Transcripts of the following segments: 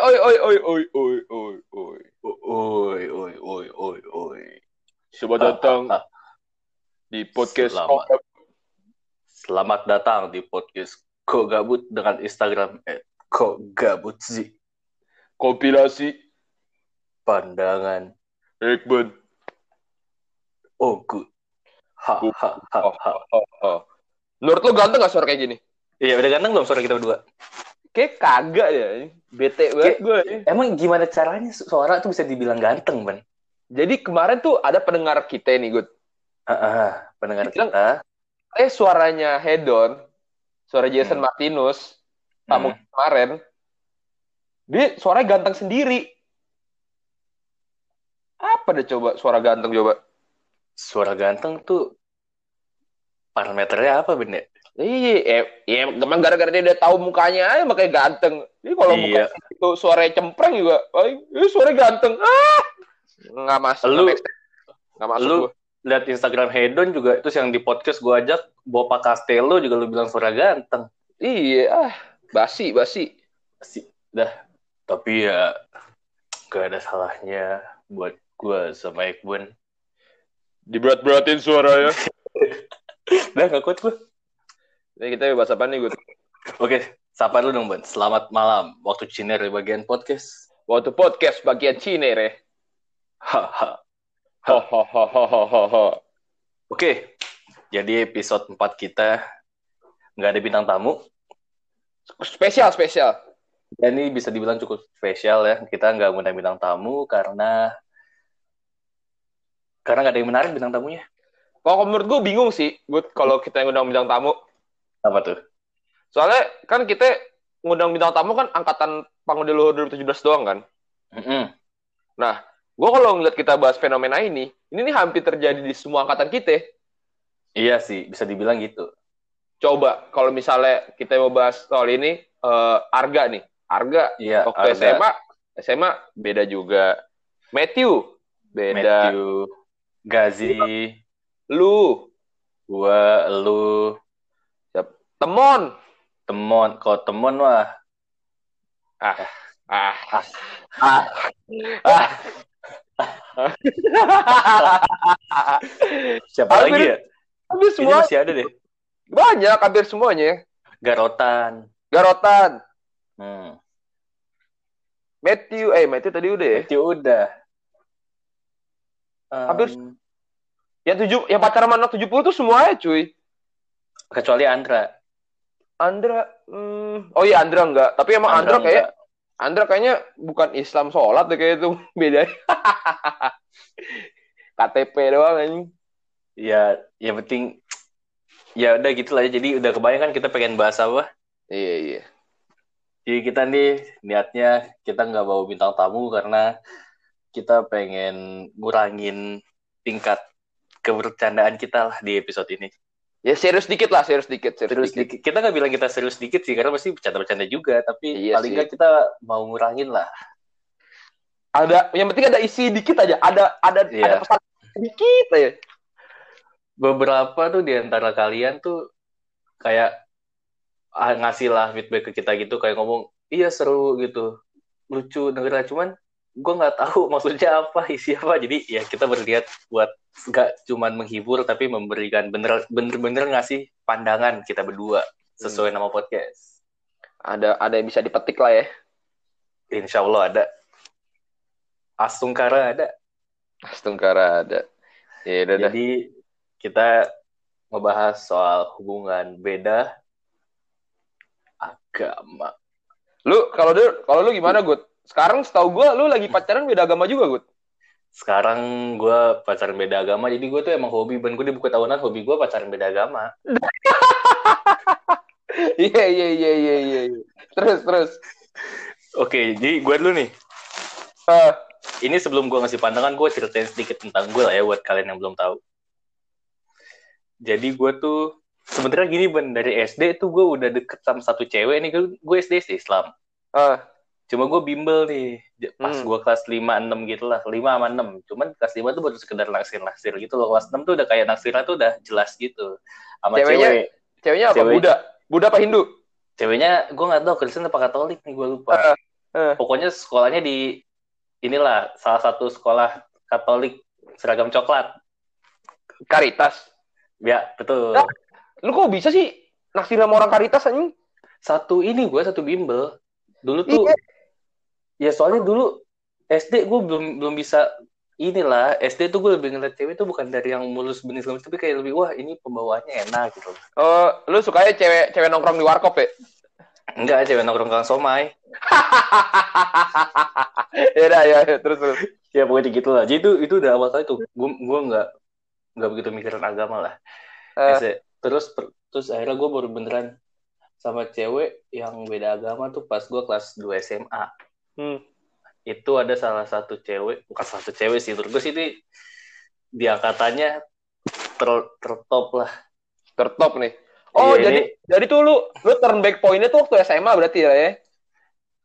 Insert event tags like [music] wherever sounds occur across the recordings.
oi, oi, oi, oi, oi, oi, oi. Oi, oi, oi, oi, oi. Selamat datang di podcast Selamat. Selamat datang di podcast Kok Gabut dengan Instagram at Kok Gabut sih. kompilasi Pandangan Ekben. oh good. Ha, ha, ha, ha. oh. Menurut lo ganteng gak suara kayak gini? Iya, udah ganteng belum suara kita berdua? Kayak kagak ya. Bete banget gue. Emang gimana caranya suara tuh bisa dibilang ganteng, Ban? Jadi kemarin tuh ada pendengar kita nih, Gut. Ah, ah, pendengar Bilang- kita. Eh suaranya Hedon, suara Jason Hmm. Martinus, tamu Hmm. kemarin, dia suaranya ganteng sendiri. Apa deh coba suara ganteng coba? Suara ganteng tuh parameternya apa, Ben? Ya? Iya, eh, iya, emang gara-gara dia udah tahu mukanya aja makanya ganteng. Jadi kalau Iya. muka itu suaranya cempreng juga, ini suaranya ganteng. Ah, nggak masuk. Lu- nggak masuk. lu gua. lihat Instagram Hedon juga terus yang di podcast gua ajak Bopa Castello juga lu bilang suara ganteng. Iya, ah, basi, basi. sih dah tapi ya gak ada salahnya buat gue sama Ekbun Diberat-beratin suaranya. [laughs] dah gak kuat gue Ini kita bahas apa nih, Gut? oke sapa lu dong Bun selamat malam waktu Ciner di bagian podcast Waktu podcast bagian Cine, re. haha Ho, ho, ho, ho, ho, ho, ho. oke jadi episode 4 kita nggak ada bintang tamu Spesial, spesial. dan ini bisa dibilang cukup spesial ya kita nggak ngundang bintang tamu karena karena nggak ada yang menarik bintang tamunya Kalau menurut gue bingung sih, Gut, kalau kita yang ngundang bintang tamu. Apa tuh Soalnya kan kita ngundang bintang tamu kan angkatan Panggudi Luhur 2017 doang kan. Mm-mm. Gue kalau ngeliat kita bahas fenomena ini, ini nih hampir terjadi di semua angkatan kita. iya sih bisa dibilang gitu Coba kalau misalnya kita mau bahas soal ini, eh, Arga nih. Arga iya waktu Arga, SMA, SMA beda juga. Matthew beda. Matthew Gazi Lu, gua lu Temon. temon kalau temon wah Ah, ah, ah, ah. [laughs] siapa Hampir lagi ya ini semua masih ada deh banyak, hampir semuanya. garotan Garotan, hmm. Matthew, eh Matthew tadi udah ya. Matthew udah Em, Hampir Yang tujuh, yang pacaran anak 70 tuh semuanya cuy. kecuali Andra Andra, hmm, oh iya Andra enggak. Tapi emang Andra, enggak. kayak Andra kayaknya bukan Islam sholat deh kayak itu [laughs] beda. KTP doang anjing. ya yang penting ya udah gitu lah ya. jadi udah kebayang kan kita pengen bahas apa Iya iya. jadi kita nih niatnya kita nggak bawa bintang tamu karena kita pengen ngurangin tingkat kebercandaan kita lah di episode ini Ya serius dikit lah, serius dikit, serius, serius dikit. dikit. Kita nggak bilang kita serius dikit sih, karena pasti bercanda-bercanda juga. Tapi Iya paling nggak kita mau ngurangin lah. Ada, yang penting ada isi dikit aja. Ada ada Iya. ada pesan dikit aja. Beberapa tuh di antara kalian tuh kayak ah, ngasih lah feedback ke kita gitu, kayak ngomong, iya seru gitu, lucu dengernya. Cuman gue nggak tahu [laughs] maksudnya apa, isi apa. Jadi ya kita berlihat buat nggak cuman menghibur, tapi memberikan bener bener-bener ngasih pandangan kita berdua sesuai nama podcast. Ada ada yang bisa dipetik lah ya. Insya Allah ada. Astungkara ada. Astungkara ada. Ya udah dah. Jadi kita ngebahas soal hubungan beda agama. Lu kalau lu kalau lu gimana, Gut? Sekarang setahu gua lu lagi pacaran beda agama juga, Gut. Sekarang gue pacaran beda agama, jadi gue tuh emang hobi, ben gue di buku tahunan hobi gue pacaran beda agama. [laughs] Iya iya iya iya iya. iya. Terus terus. Oke, jadi gue dulu nih. Ah, Ini sebelum gue ngasih pandangan, gue ceritain sedikit tentang gue lah ya buat kalian yang belum tahu. Jadi gue tuh sebenarnya gini ben dari SD tuh gue udah deket sama satu cewek nih gue SD SD Islam. ah, Cuma gue bimbel nih pas Hmm. gue kelas 5 6 gitu lah, 5 sama 6. Cuman kelas 5 tuh baru sekedar naksir-naksir gitu loh. Kelas 6 tuh udah kayak naksirnya tuh udah jelas gitu. Sama Ceweknya- cewek. ceweknya apa? Cewek. Buddha. Buddha apa Hindu? Ceweknya gue nggak tahu Kristen apa Katolik nih gue lupa. Ah. Eh, Pokoknya sekolahnya di inilah salah satu sekolah Katolik seragam coklat. Karitas. Ya, betul. Ya. Lu kok bisa sih naksir sama orang Karitas anjing? Satu ini gue satu bimbel. Dulu tuh Iya. Ya soalnya dulu SD gue belum belum bisa inilah. SD tuh gue lebih ngeliat cewek tuh bukan dari yang mulus benis lemes tapi kayak lebih wah ini pembawaannya enak gitu Oh, lu sukanya cewek cewek nongkrong di warkop ya? enggak cewek nongkrong kang somai. [laughs] Ya udah ya, terus terus. ya pokoknya gitu lah. Jadi itu itu udah awal kali tuh gue gue nggak nggak begitu mikirin agama lah. SD. terus per- terus akhirnya gue baru beneran sama cewek yang beda agama tuh pas gue kelas 2 SMA hmm. itu ada salah satu cewek bukan salah satu cewek sih menurut gue sih ini di angkatannya ter tertop lah Tertop nih. Oh, Iya, jadi ini- jadi tuh lu lu turn back point-nya tuh waktu SMA berarti ya, ya?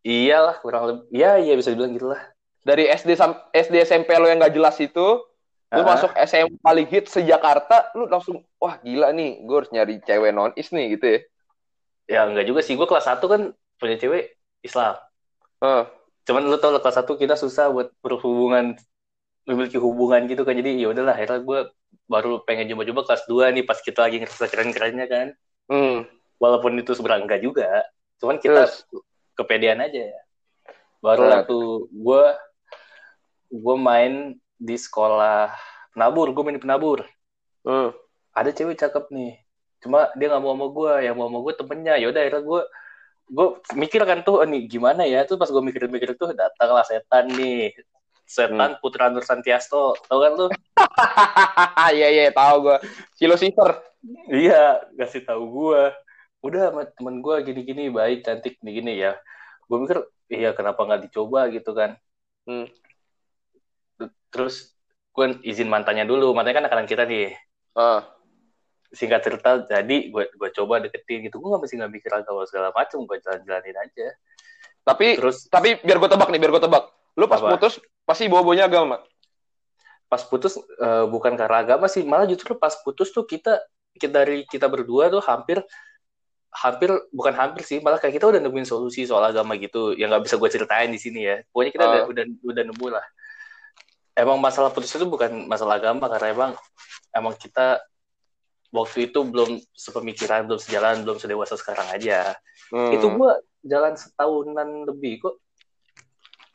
iyalah kurang lebih ya iya bisa dibilang gitulah Dari SD SD SMP lo yang gak jelas itu, lu Ah. masuk SMA paling hit se-Jakarta, lu langsung wah gila nih, gue harus nyari cewek non is nih gitu ya. ya enggak juga sih gue kelas 1 kan punya cewek Islam Heeh. Cuman lu tau lah kelas 1 kita susah buat berhubungan memiliki hubungan gitu kan jadi ya udahlah akhirnya gue baru pengen coba-coba kelas 2 nih pas kita lagi ngerasa keren-kerennya kan Hmm. walaupun itu sebenarnya enggak juga cuman kita Terus? kepedean aja ya baru Nah. waktu gue gue main di sekolah penabur gue main di penabur Hmm. ada cewek cakep nih cuma dia nggak mau sama gue yang mau sama gue temennya yaudah akhirnya gue gue mikir kan tuh "Oh, nih gimana ya? Tuh pas gue mikir-mikir tuh datanglah setan nih. Setan Putra Nur Santiasto. Tau kan lu? [laughs] Iya iya tahu gue. Si Lucifer. iya kasih tahu gue udah sama temen gue gini-gini baik cantik nih gini ya. Gue mikir iya kenapa nggak dicoba? Gitu kan. Hmm. terus gue izin mantannya dulu. Mantannya kan anak kita nih. Ah. Singkat cerita jadi gue gue coba deketin gitu gue nggak mesti nggak mikir agama segala macem gue jalan-jalanin aja Tapi terus tapi biar gue tebak nih, biar gue tebak. Lu pas Apa? putus pasti bawa-bawanya agama. pas putus eh, bukan karena agama sih malah justru pas putus tuh kita kita dari kita berdua tuh hampir hampir bukan hampir sih malah kayak kita udah nemuin solusi soal agama gitu yang nggak bisa gue ceritain di sini ya pokoknya kita udah Ah. udah udah nemu lah emang masalah putus itu bukan masalah agama karena emang emang kita waktu itu belum sepemikiran belum sejalan belum sedewasa sekarang aja Hmm. itu gua jalan setahunan lebih kok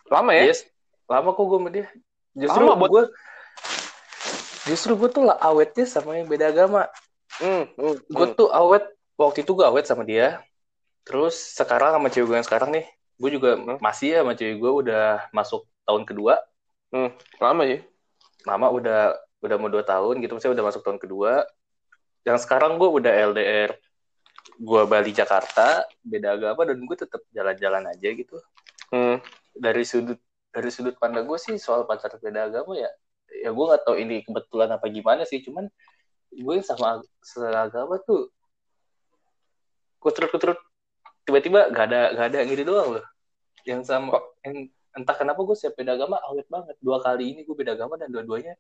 lama ya? yes lama kok gue sama dia justru Lama buat- gue justru gue tuh lah awetnya sama yang beda agama Hmm, hmm, gue hmm. tuh awet waktu itu gue awet sama dia terus sekarang sama cewek gue yang sekarang nih gue juga Hmm. masih ya sama cewek gue udah masuk tahun kedua lama ya? lama udah udah mau dua tahun gitu maksudnya udah masuk tahun kedua yang sekarang gue udah LDR gue Bali Jakarta beda agama dan gue tetap jalan-jalan aja gitu. Hmm. dari sudut dari sudut pandang gue sih soal pacar beda agama ya ya gue nggak tahu ini kebetulan apa gimana sih cuman gue sama seagama tuh kutrut kutrut tiba-tiba gak ada gak ada yang gini doang loh. Yang sama yang entah kenapa gue siap beda agama awet banget. Dua kali ini gue beda agama dan dua-duanya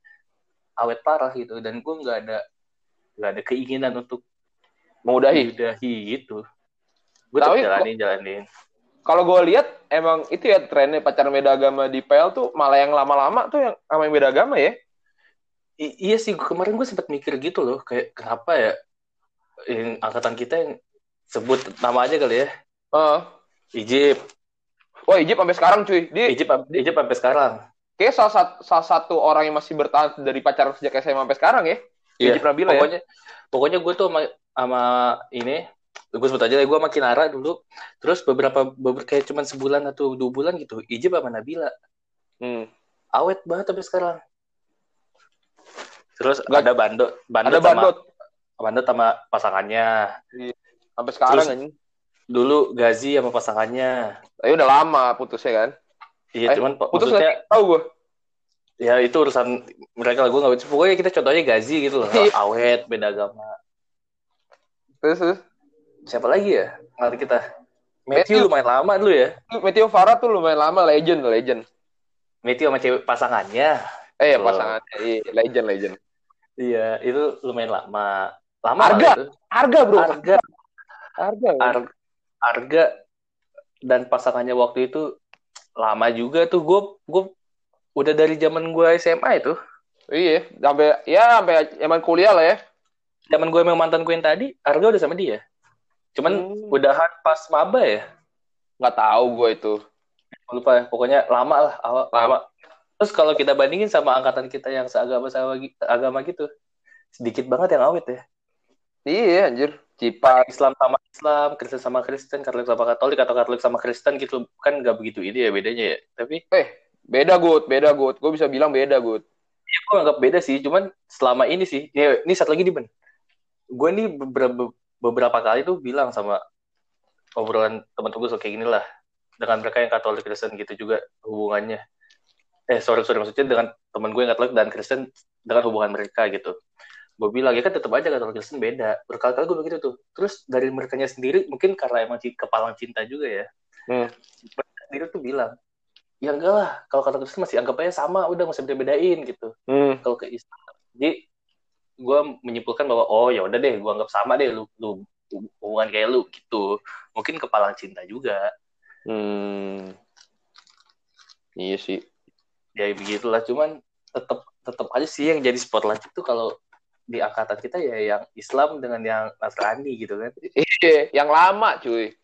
awet parah gitu dan gue nggak ada nggak ada keinginan untuk Mengudahi. diudahi gitu gue Tapi jalanin jalanin Kalau gue lihat emang itu ya trennya pacaran beda agama di PL tuh malah yang lama-lama tuh yang sama yang beda agama ya. I- iya sih kemarin gue sempat mikir gitu loh kayak kenapa ya yang angkatan kita yang sebut nama aja kali ya Heeh. Egypt Wah, Egypt sampai sekarang cuy. Dia Egypt Egypt sampai sekarang kayak salah satu, salah satu orang yang masih bertahan dari pacaran sejak SMA sampai sekarang ya. Iya, Egypt Nabila ya. pokoknya pokoknya gue tuh sama, sama ini gue sebut aja gue sama Kinara dulu terus beberapa beberapa kayak cuman sebulan atau dua bulan gitu Egypt sama Nabila Hmm. awet banget sampai sekarang terus Nggak- ada bandot bandot Ada sama bandot bandot sama pasangannya sampai sekarang Terus- anjing. dulu Gazi sama pasangannya Tapi udah lama putusnya kan. iya Eh, cuman Putus maksudnya tahu gue. Ya itu urusan mereka lah gue nggak pokoknya kita contohnya Gazi gitu loh Iya. awet beda agama Terus, terus. siapa lagi ya nanti kita Matthew. Matthew lumayan lama dulu ya Meteo Farah tuh lumayan lama legend, legend. Matthew sama cewek pasangannya Eh, Betul. pasangannya iya, legend, legend. iya itu lumayan lama lama Harga. Harga, Bro. harga Harga. Ar- harga dan pasangannya waktu itu lama juga tuh gue gue udah dari zaman gue SMA itu Iya, sampai ya sampai emang kuliah lah ya. zaman gue memang mantan gue yang tadi harga udah sama dia cuman Hmm. udahan pas maba ya Nggak tahu gue itu. lupa ya pokoknya lama lah awal lama terus kalau kita bandingin sama angkatan kita yang seagama sama agama gitu sedikit banget yang awet ya Iya anjir. Cipa. Islam sama Islam Kristen sama Kristen Katolik sama Katolik atau Katolik sama Kristen gitu kan nggak begitu ini ya bedanya ya tapi Eh, beda good, beda good. Gue bisa bilang beda good. ya gue anggap beda sih. Cuman selama ini sih ya, ini satu lagi nih Ben. Gue nih beberapa beberapa kali tuh bilang sama obrolan teman-teman gue kayak gini lah dengan mereka yang Katolik Kristen gitu juga hubungannya. Eh sorry sorry. Maksudnya dengan teman gue yang Katolik dan Kristen dengan hubungan mereka gitu. Gue bilang ya kan tetap aja Katolik Kristen beda. Berkali-kali gue begitu tuh. Terus dari mereka sendiri mungkin karena emang kepalang cinta juga ya. Hmm. mereka sendiri tuh bilang ya enggak lah kalau Katolik Kristen masih anggap aja sama udah nggak usah beda-bedain gitu Hmm. kalau ke Islam. Jadi gue menyimpulkan bahwa oh ya udah deh, gue anggap sama deh lu lu hubungan kayak lu gitu. Mungkin kepalang cinta juga. Hmm. Iya sih. Ya begitulah. Cuman tetap tetap aja sih yang jadi spotlight itu kalau di angkatan kita ya yang Islam dengan yang Nasrani gitu kan. Iya, yang lama cuy.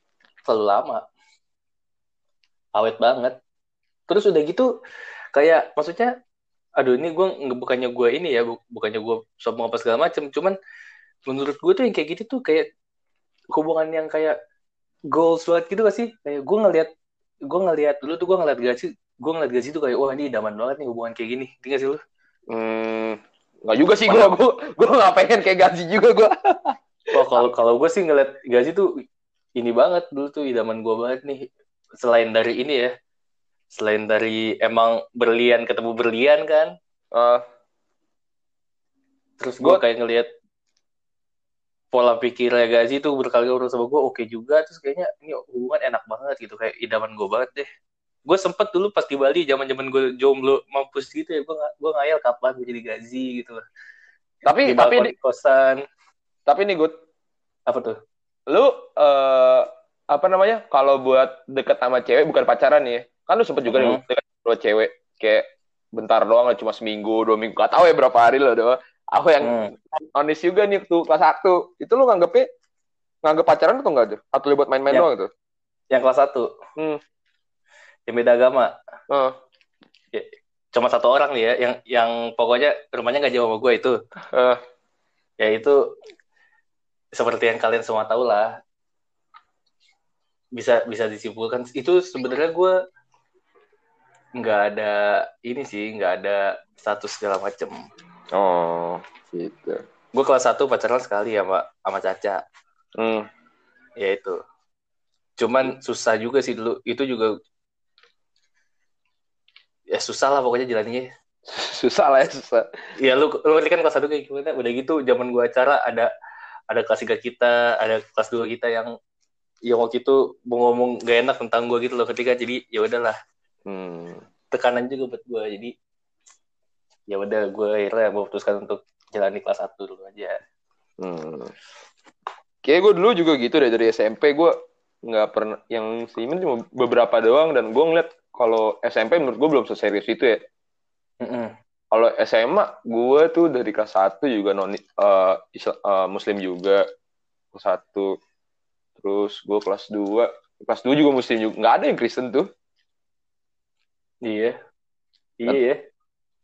Terlalu lama. Awet banget. Terus udah gitu kayak maksudnya aduh ini gue bukannya gue ini ya bu- bukannya gue sombong apa segala macem cuman menurut gue tuh yang kayak gitu tuh kayak hubungan yang kayak goals banget gitu gak sih kayak gue ngeliat gue ngeliat dulu tuh gue ngeliat gaji gue ngeliat gaji tuh kayak wah ini idaman banget nih hubungan kayak gini gak sih lu Hmm. Nggak juga sih gue. Gue gue nggak pengen kayak gaji juga gue. Wah kalau kalau gue sih ngeliat gaji tuh ini banget dulu tuh idaman gue banget nih selain dari ini ya selain dari emang berlian ketemu berlian kan? Ah, terus gue Gua- kayak ngelihat pola pikirnya Gazi tuh berkali urus sama gue oke juga. Terus kayaknya ini hubungan enak banget gitu kayak idaman gue banget deh. Gue sempet dulu pas di Bali zaman zaman gue jomblo mampus gitu ya. Gue gue ngayal kapan gue jadi Gazi gitu. Tapi di tapi di- kosan. Tapi nih good. apa tuh? Lu eh apa namanya? Kalau buat deket sama cewek bukan pacaran ya. Kan lu sempet juga nih Hmm. deket sama cewek kayak bentar doang lah cuma seminggu, dua minggu. Gak tahu ya berapa hari lo doang. Aku yang Hmm. onis juga nih tuh kelas 1. Itu lu nganggepnya nganggep pacaran atau enggak tuh? Atau lu buat main-main Ya. doang gitu? yang kelas satu Hmm. yang beda agama Heeh. cuma satu orang nih ya yang yang pokoknya rumahnya nggak jauh sama gue itu Eh, ya itu seperti yang kalian semua tahu lah bisa bisa disimpulkan itu sebenarnya gue nggak ada ini sih nggak ada status segala macem. Oh, gitu. gue kelas satu pacaran sekali sama sama Caca. Hmm. ya itu. Cuman susah juga sih dulu. Itu juga ya susah lah pokoknya jalannya [laughs] Susah lah ya, susah. ya lu lu kan kelas satu kayak gimana? Udah gitu zaman gua acara ada ada kelas tiga kita ada kelas dua kita yang yang waktu itu mau ngomong gak enak tentang gua gitu loh ketika. Jadi ya udahlah Hmm. tekanan juga buat gua jadi ya udah gue akhirnya memutuskan untuk jalani kelas satu dulu aja Hmm. Kayak gue dulu juga gitu deh dari SMP gue nggak pernah yang Simen cuma beberapa doang dan gue ngeliat kalau SMP menurut gue belum seserius itu ya. Mm-mm. Kalau SMA gue tuh dari kelas 1 juga non eh, Isla- eh, Muslim juga kelas 1 terus gue kelas 2 kelas 2 juga Muslim juga nggak ada yang Kristen tuh iya. Iya. Ya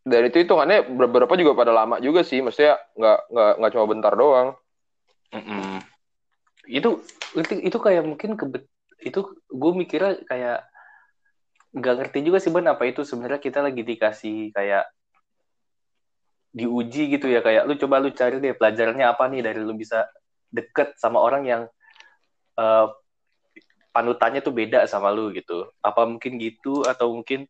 dan itu hitungannya beberapa juga pada lama juga sih. Maksudnya nggak nggak nggak cuma bentar doang. Mm-mm. itu itu itu kayak mungkin kebet itu gue mikirnya kayak nggak ngerti juga sih ban apa itu sebenarnya kita lagi dikasih kayak diuji gitu ya. Kayak lu coba lu cari deh pelajarannya apa nih dari lu bisa deket sama orang yang eh, panutannya tuh beda sama lu gitu. Apa mungkin gitu atau mungkin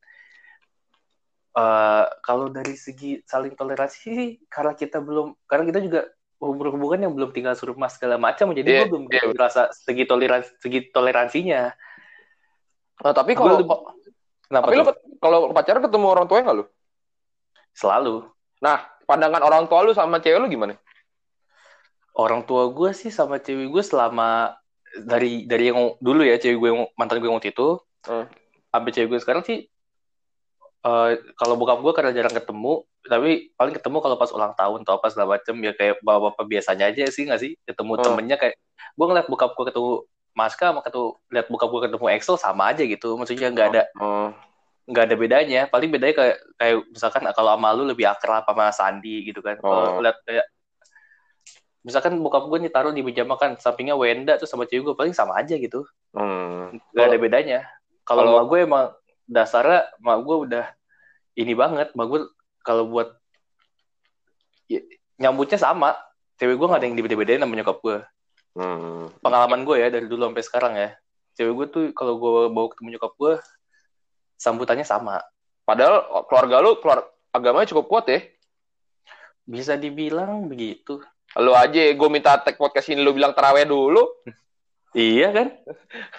eh, kalau dari segi saling toleransi sih, karena kita belum karena kita juga hubungan yang belum tinggal serumah segala macam jadi Iya, gue belum iya. merasa segi toleransi segi toleransinya. Nah tapi kalau kenapa tapi lu kalau pacaran ketemu orang tua nggak lu? Selalu. Nah pandangan orang tua lu sama cewek lu gimana? Orang tua gue sih sama cewek gue selama dari dari yang dulu ya cewek gue yang mantan gue yang waktu itu Hmm. sampai cewek gue sekarang sih eh, kalau bokap gue karena jarang ketemu tapi paling ketemu kalau pas ulang tahun atau apa segala macem ya kayak bapak-bapak biasanya aja sih nggak sih ketemu Oh. temennya kayak gue ngeliat bokap gue ketemu Maska sama ketemu lihat bokap gue ketemu Excel sama aja gitu maksudnya nggak ada Oh. nggak ada bedanya paling bedanya kayak kayak misalkan kalau sama lu lebih akrab sama Sandi gitu kan kalau Oh. lihat kayak misalkan bokap gue nih taruh di meja makan sampingnya Wenda tuh sama cewek gue paling sama aja gitu Hmm. nggak ada bedanya kalau gue emang dasarnya mak gue udah ini banget. Mak gue kalau buat ya, nyambutnya sama. Cewek gue nggak ada yang dibeda-bedain sama nyokap gue Hmm. pengalaman gue ya dari dulu sampai sekarang ya. Cewek gue tuh kalau gue bawa ketemu nyokap gue sambutannya sama. Padahal keluarga lu keluar agamanya cukup kuat ya. bisa dibilang begitu. Lu aja, gue minta tag podcast ini lu bilang terawih dulu. iya kan?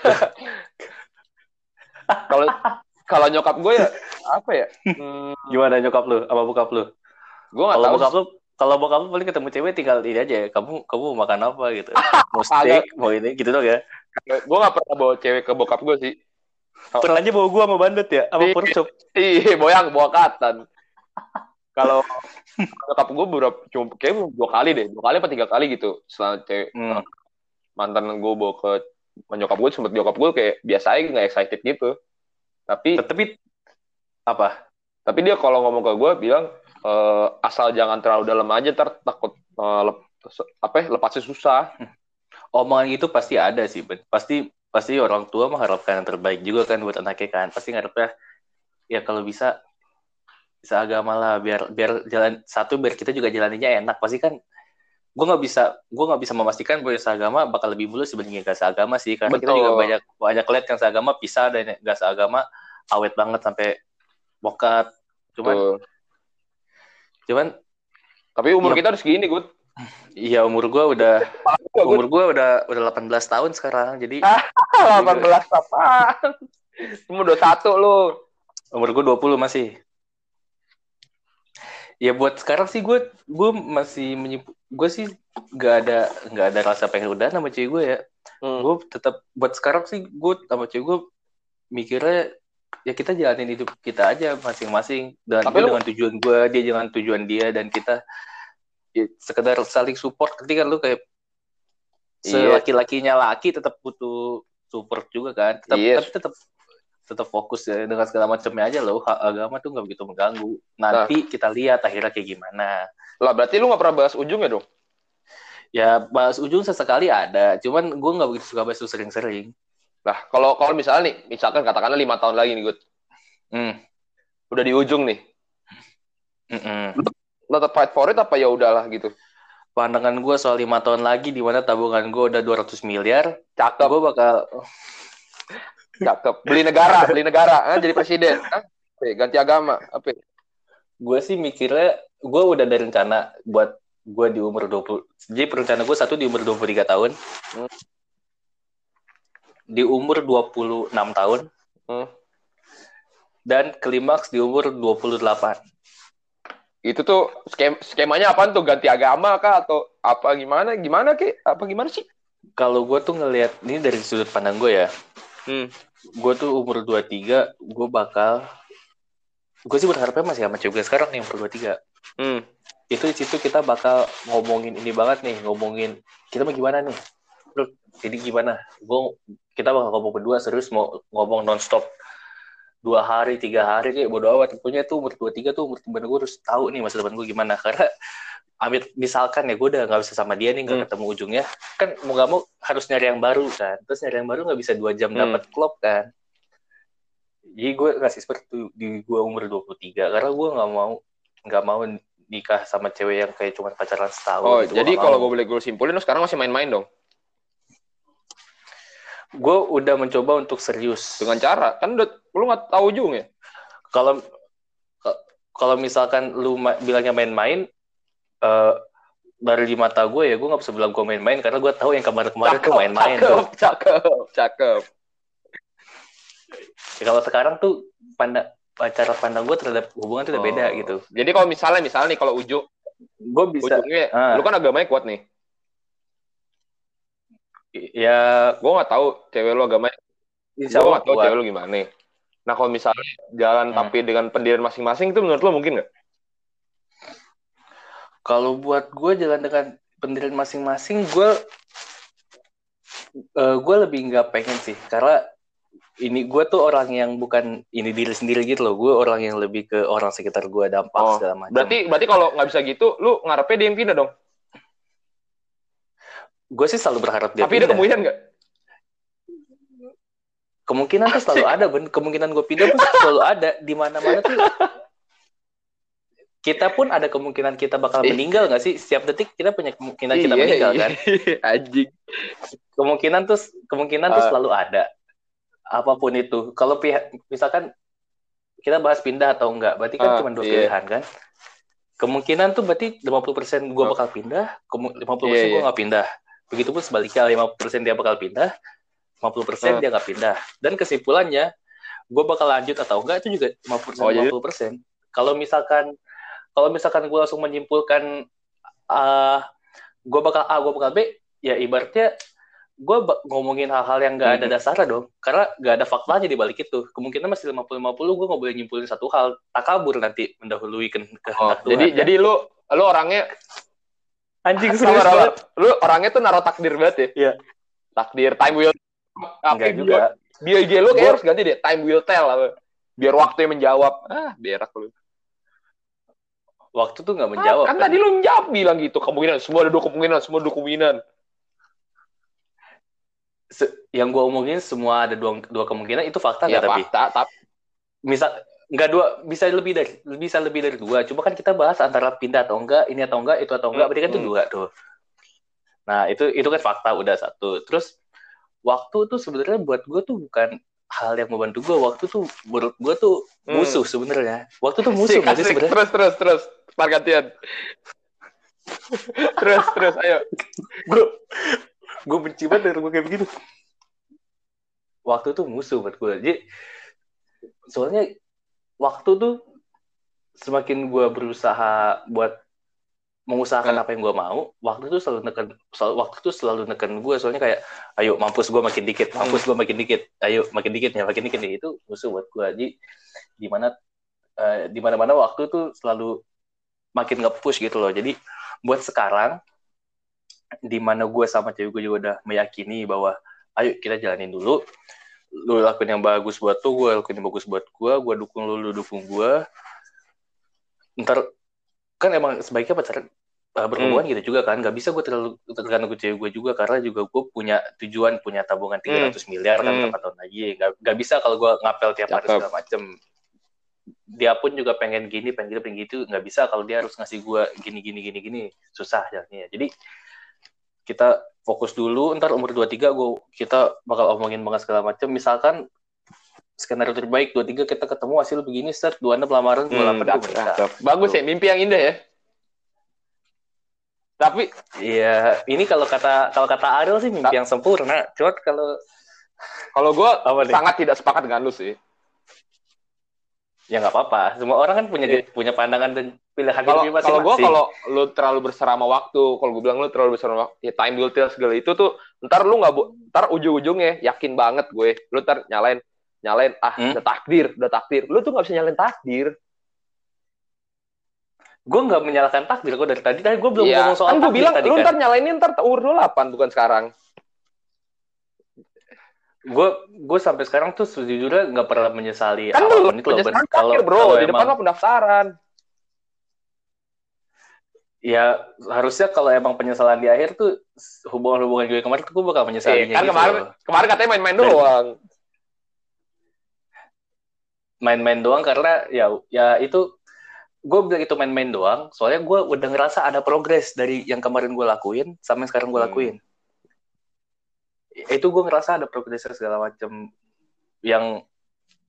[laughs] Kalau kalau nyokap gue ya apa ya? [laughs] Hmm, gimana nyokap lu apa bokap lu gue nggak kalau tahu. bokap lu kalau bokap lu paling ketemu cewek tinggal ini aja kamu kamu mau makan apa gitu [laughs] mau steak mau ini gitu dong ya Gue nggak pernah bawa cewek ke bokap gue sih. pernah aja bawa gua sama bandut ya sama Iya. purcop Iya, boyang bawa katan. Kalau [laughs] nyokap gue beberapa cuma kayak dua kali deh, dua kali apa tiga kali gitu. Setelah cewek Hmm. mantan gue bawa ke nyokap gue sempet nyokap gue kayak biasa aja nggak excited gitu. Tapi tapi apa tapi dia kalau ngomong ke gue bilang eh, asal jangan terlalu dalam aja ntar takut eh, lep- apa ya, lepasnya susah. omongan itu pasti ada sih Ben. pasti pasti orang tua mengharapkan yang terbaik juga kan buat anaknya kan pasti ngarepnya ya kalau bisa bisa agama lah biar biar jalan satu biar kita juga jalaninya enak pasti kan gue nggak bisa gue nggak bisa memastikan bahwa seagama bakal lebih mulus dibanding gak seagama sih karena kita Betul. juga banyak banyak lihat yang seagama pisah dan yang gak seagama awet banget sampai bokat cuman Tuh. cuman Tapi umur Iya. kita harus segini, Gut. iya umur gue udah umur gue udah udah 18 tahun sekarang jadi 18 apaan? Kamu 21 lu. Umur gue 20 masih. Ya buat sekarang sih gue gue masih menyip gue sih nggak ada nggak ada rasa pengen udah sama cewek gue ya. Hmm. Gue tetap buat sekarang sih gue sama cewek gue mikirnya ya kita jalanin hidup kita aja masing-masing dan Tapi gue lu- dengan tujuan gue dia dengan tujuan dia dan kita ya, sekedar saling support ketika lu kayak Iya. selaki-lakinya laki tetap butuh support juga kan tetap Iya. tapi tetap tetap fokus ya dengan segala macamnya aja loh hak agama tuh nggak begitu mengganggu nanti kita lihat akhirnya kayak gimana Lah berarti lu gak pernah bahas ujungnya dong? ya bahas ujung sesekali ada cuman gue nggak begitu suka bahas itu sering-sering Nah, kalau kalau misalnya nih, misalkan katakanlah lima tahun lagi nih, Gut. hmm. Udah di ujung nih. Lo tetap fight for it apa ya udahlah gitu. pandangan gue soal lima tahun lagi di mana tabungan gue udah 200 miliar Cakep, gue bakal cakep. Beli negara, beli negara, ah, jadi presiden. Ah, apa ganti agama, apa? gue sih mikirnya gue udah ada rencana buat gue di umur 20 jadi perencana gue satu di umur 23 tahun Hmm. di umur 26 tahun Hmm. dan klimaks di umur 28 Itu tuh skem skemanya apaan tuh? Ganti agama kah atau apa gimana? Gimana Ki? Apa gimana sih? kalau gue tuh ngelihat ini dari sudut pandang gue ya Hmm. gue tuh umur 23 gue bakal gue sih berharapnya masih sama cewek sekarang nih umur 23 Hmm. itu di situ kita bakal ngomongin ini banget nih ngomongin kita mau gimana nih? Bro, jadi gimana? Gue kita bakal ngomong berdua serius mau ngomong nonstop. Dua hari tiga hari kayak bodo amat. Pokoknya tuh umur dua tiga tuh umur di mana gue harus tahu nih masa depan gue gimana. [laughs] Karena amit misalkan ya gue udah nggak bisa sama dia nih nggak Hmm. ketemu ujungnya kan mau gak mau harus nyari yang baru kan terus nyari yang baru nggak bisa dua jam Hmm. dapat klop kan jadi gue ngasih seperti di gue umur 23 karena gue nggak mau nggak mau nikah sama cewek yang kayak cuma pacaran setahun Oh, gitu. jadi nggak kalau gue boleh gue simpulin, lu sekarang masih main-main dong? gue udah mencoba untuk serius Dengan cara, kan udah, lu nggak tahu ujungnya. kalau kalau misalkan lu ma- bilangnya main-main eh dari di mata gue ya gue nggak bisa bilang gue main-main karena gue tahu yang kemarin-kemarin tuh main-main tuh. cakep, cakep, cakep. Ya, kalau sekarang tuh pandang cara pandang gue terhadap hubungan tuh udah beda Oh. gitu Jadi kalau misalnya, misalnya nih kalau ujung, gue bisa ujungnya, Ah. lu kan agamanya kuat nih. ya Gue nggak tahu cewek lu agamanya, gue nggak tahu kuat. cewek lu gimana. Nah kalau misalnya jalan Hmm. tapi dengan pendirian masing-masing itu menurut lo mungkin nggak? Kalau buat gue jalan dengan pendirian masing-masing, gue eh, gue lebih nggak pengen sih, karena ini gue tuh orang yang bukan ini diri sendiri gitu loh. Gue orang yang lebih ke orang sekitar gue dampak Oh, segala macam. Berarti berarti kalau nggak bisa gitu, lu ngarepnya dia yang pindah dong. gue sih selalu berharap dia tapi ada pindah. kemungkinan nggak? kemungkinan tuh selalu ada ben kemungkinan gue pindah pun selalu ada di mana mana tuh kita pun ada kemungkinan kita bakal Ih. meninggal nggak sih setiap detik kita punya kemungkinan kita Iya, meninggal iya. kan [laughs] Anjing. kemungkinan tuh kemungkinan tuh Ah. selalu ada apa pun itu kalau pihak misalkan kita bahas pindah atau enggak berarti kan Ah, cuma dua iya. pilihan kan kemungkinan tuh berarti 50% gue Ah. bakal pindah kemu- 50% Iya, gue iya. nggak pindah begitupun sebaliknya 50% dia bakal pindah 50% Ah. dia nggak pindah dan kesimpulannya gue bakal lanjut atau enggak itu juga 50% Oh, jadi- 50% kalau misalkan kalau misalkan gue langsung menyimpulkan ah gue bakal A gue bakal B ya ibaratnya gue ngomongin hal-hal yang nggak ada Hmm. dasarnya dong karena nggak ada faktanya di balik itu kemungkinan masih 50-50 gue nggak boleh nyimpulin satu hal takabur nanti mendahului ke Oh, kehendak Tuhan jadi kan? jadi lu lu orangnya anjing serius banget lu orangnya tuh naruh takdir banget ya? Iya. Takdir time will enggak bio- juga Bio IG lu kayak harus ganti deh, time will tell apa. Biar waktu yang menjawab. Ah, berak lu. Waktu tuh nggak menjawab Ah, kan kan. tadi lu menjawab bilang gitu, kemungkinan semua ada dua kemungkinan, semua dua kemungkinan. Se- yang gue omongin semua ada dua, dua kemungkinan itu fakta Ya tapi fakta, tapi misal nggak dua bisa lebih dari bisa lebih dari dua cuma kan kita bahas antara pindah atau enggak ini atau enggak itu atau enggak berarti kan itu Hmm. dua tuh nah itu itu kan fakta udah satu terus waktu tuh sebenarnya buat gue tuh bukan hal yang membantu gue waktu tuh menurut gue tuh Hmm. musuh sebenarnya waktu tuh musuh asik. sebenarnya Terus terus terus, Tar gantian. terus terus ayo. gue gue benci banget dengan kayak begitu waktu tuh musuh buat gue jadi soalnya waktu tuh semakin gue berusaha buat mengusahakan Hmm. apa yang gue mau waktu tuh selalu neken selalu, waktu tuh selalu neken gue soalnya kayak ayo mampus gue makin dikit mampus gue makin dikit ayo makin dikit ya makin dikit nih itu musuh buat gue jadi di mana eh, di mana mana waktu tuh selalu makin nge-push gitu loh. Jadi buat sekarang di mana gue sama cewek gue juga udah meyakini bahwa ayo kita jalanin dulu. Lu lakuin yang bagus buat tuh gue lakuin yang bagus buat gue gue dukung lu lu dukung gue ntar kan emang sebaiknya pacaran uh, berhubungan gitu juga kan. Nggak bisa gue terlalu tergantung ke cewek gue juga karena juga gue punya tujuan punya tabungan 300 miliar kan Hmm. tahun lagi. Nggak nggak bisa kalau gue ngapel tiap hari segala macem dia pun juga pengen gini pengen gitu pengen gitu nggak bisa kalau dia harus ngasih gue gini gini gini gini susah jalannya jadi kita fokus dulu ntar umur 23 gue kita bakal omongin banget segala macam misalkan skenario terbaik 23 kita ketemu hasil begini set 26 lamaran 28 Hmm, cakep. Bagus ya, mimpi yang indah ya. Tapi Iya, ini kalau kata kalau kata Ariel sih mimpi yang sempurna. Cuma kalau kalau gue sangat tidak sepakat dengan lu sih. Ya nggak apa-apa. Semua orang kan punya Iya. punya pandangan dan pilihan Kalau kalau gue kalau lu terlalu berserah sama waktu, kalau gue bilang lu terlalu berserah sama waktu, ya time will tell segala itu tuh, ntar lu nggak, bu- ntar ujung-ujungnya yakin banget gue, lu ntar nyalain, nyalain, ah Hmm? udah takdir, udah takdir, lu tuh nggak bisa nyalain takdir. gue nggak menyalahkan takdir gue dari tadi. Tadi gue belum Iya, ngomong soal kan gue bilang, tadi lu kan. ntar nyalainin ntar umur 28 bukan sekarang. Gue gue sampai sekarang tuh sejujurnya nggak pernah menyesali Kan apa pun belum itu loh. Kalau bro, kalau di depan mah pendaftaran. ya harusnya kalau emang penyesalan di akhir tuh hubungan-hubungan gue kemarin tuh gue bakal Eh, menyesalinya kan gitu kemarin, loh. kemarin katanya main-main doang. main-main doang karena ya ya itu gue bilang itu main-main doang soalnya gue udah ngerasa ada progres dari yang kemarin gue lakuin sampai sekarang gue Hmm. Itu gue ngerasa ada progresnya segala macam yang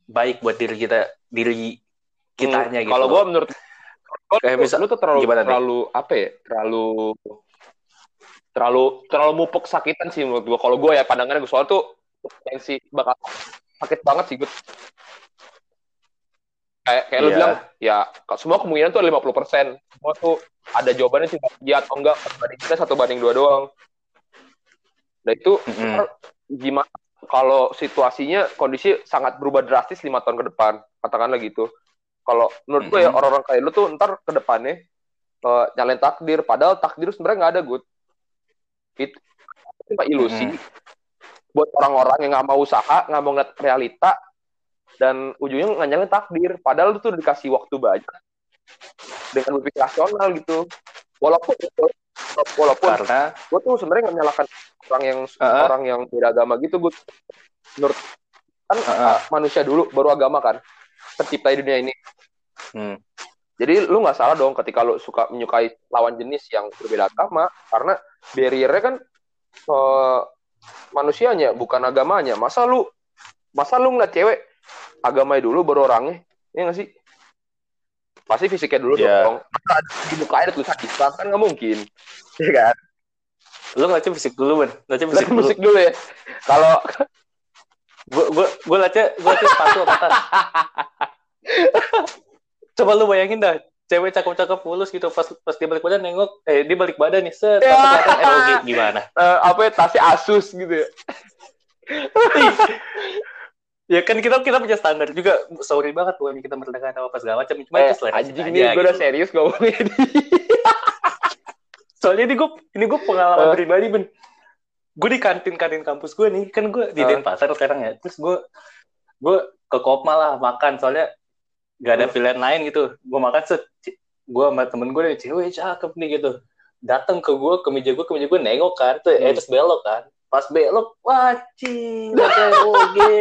baik buat diri kita diri kitanya Hmm, gitu Kalau gue menurut kalau Kayak misal- lu tuh terlalu gimana nih? terlalu apa ya? Terlalu terlalu terlalu mupuk sakitan sih menurut gue. Kalau gue ya pandangannya gue soal tuh tensi bakal sakit banget sih gue. Kayak kayak lu Iya. bilang ya semua kemungkinan tuh ada 50%. Semua tuh ada jawabannya sih iya atau enggak banding kita satu banding dua doang. Nah itu Mm-mm. ntar gimana kalau situasinya kondisi sangat berubah drastis lima tahun ke depan katakanlah gitu kalau menurut gue ya Mhm. orang-orang kayak lu tuh ntar ke depannya eh, nyalain takdir padahal takdir sebenarnya nggak ada good itu cuma ilusi Mhm. buat orang-orang yang nggak mau usaha nggak mau ngeliat realita dan ujungnya nggak nyalain takdir padahal lu tuh dikasih waktu banyak dengan berpikir rasional gitu walaupun walaupun karena gue tuh sebenarnya nggak menyalahkan orang yang Heeh. orang yang beda agama gitu gue menurut kan uh, manusia dulu baru agama kan tercipta di dunia ini. Hmm, jadi lu nggak salah dong ketika lu suka menyukai lawan jenis yang berbeda agama karena barriernya kan eh, manusianya bukan agamanya. Masa lu masa lu ngeliat cewek agamanya dulu baru orangnya? Ya nggak sih? Pasti fisiknya dulu Iya. dong. Masa di muka ada tulisan Islam kan nggak mungkin. [laughs] Ya kan lu ngeliatnya fisik dulu ben ngeliatnya fisik dulu. musik dulu ya? Kalau gue gue gue ngeliatnya gue ngeliatnya sepatu apa tas? Coba lu bayangin dah cewek cakep-cakep mulus gitu pas pas dia balik badan nengok eh dia balik badan nih set Ya. tapi kelihatan ROG gimana? Eh, apa ya tasnya Asus gitu ya? Ya kan kita kita punya standar juga sorry banget bukan kita merendahkan apa apa segala macam cuma eh, itu anjing nih gue udah gitu. serius ngomongnya soalnya ini gue ini gue pengalaman Eh. pribadi ben. Gue di kantin kantin kampus gue nih. Kan gue di Eh. Denpasar sekarang ya. Terus gue gue ke Kopma lah makan. Soalnya gak ada Hmm. pilihan lain gitu. Gue makan set gue sama temen gue nih cewek cakep nih gitu. Datang ke gue ke meja gue ke meja gue nengok kan. Tuh eh, Hmm. terus belok kan. Pas belok wah cing [laughs] oke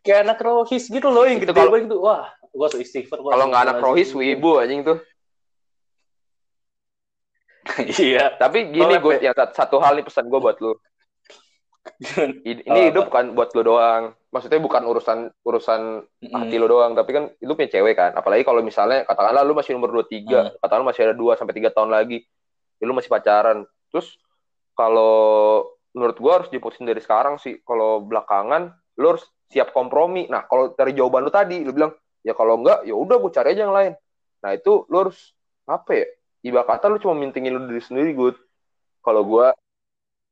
kayak anak rohis gitu loh yang Itu gede kalau- banget gitu. Wah gue tuh istighfar kalau nggak anak rohis wibu anjing tuh [laughs] iya tapi gini gue yang sat- satu hal nih pesan gue buat lu. [laughs] Ini Oh, hidup bukan buat lu doang. Maksudnya bukan urusan urusan hati lu doang tapi kan itu punya cewek kan. Apalagi kalau misalnya katakanlah lu masih umur 23 Hmm. katakanlah masih ada 2 sampai 3 tahun lagi ya lu masih pacaran. Terus kalau menurut gua harus diputusin dari sekarang sih. Kalau belakangan lu harus siap kompromi. Nah kalau dari jawaban lu tadi lu bilang ya kalau enggak ya udah gua cari aja yang lain. Nah itu lu harus apa ya ibarat kata lu cuma mintingin lu diri sendiri good kalau gua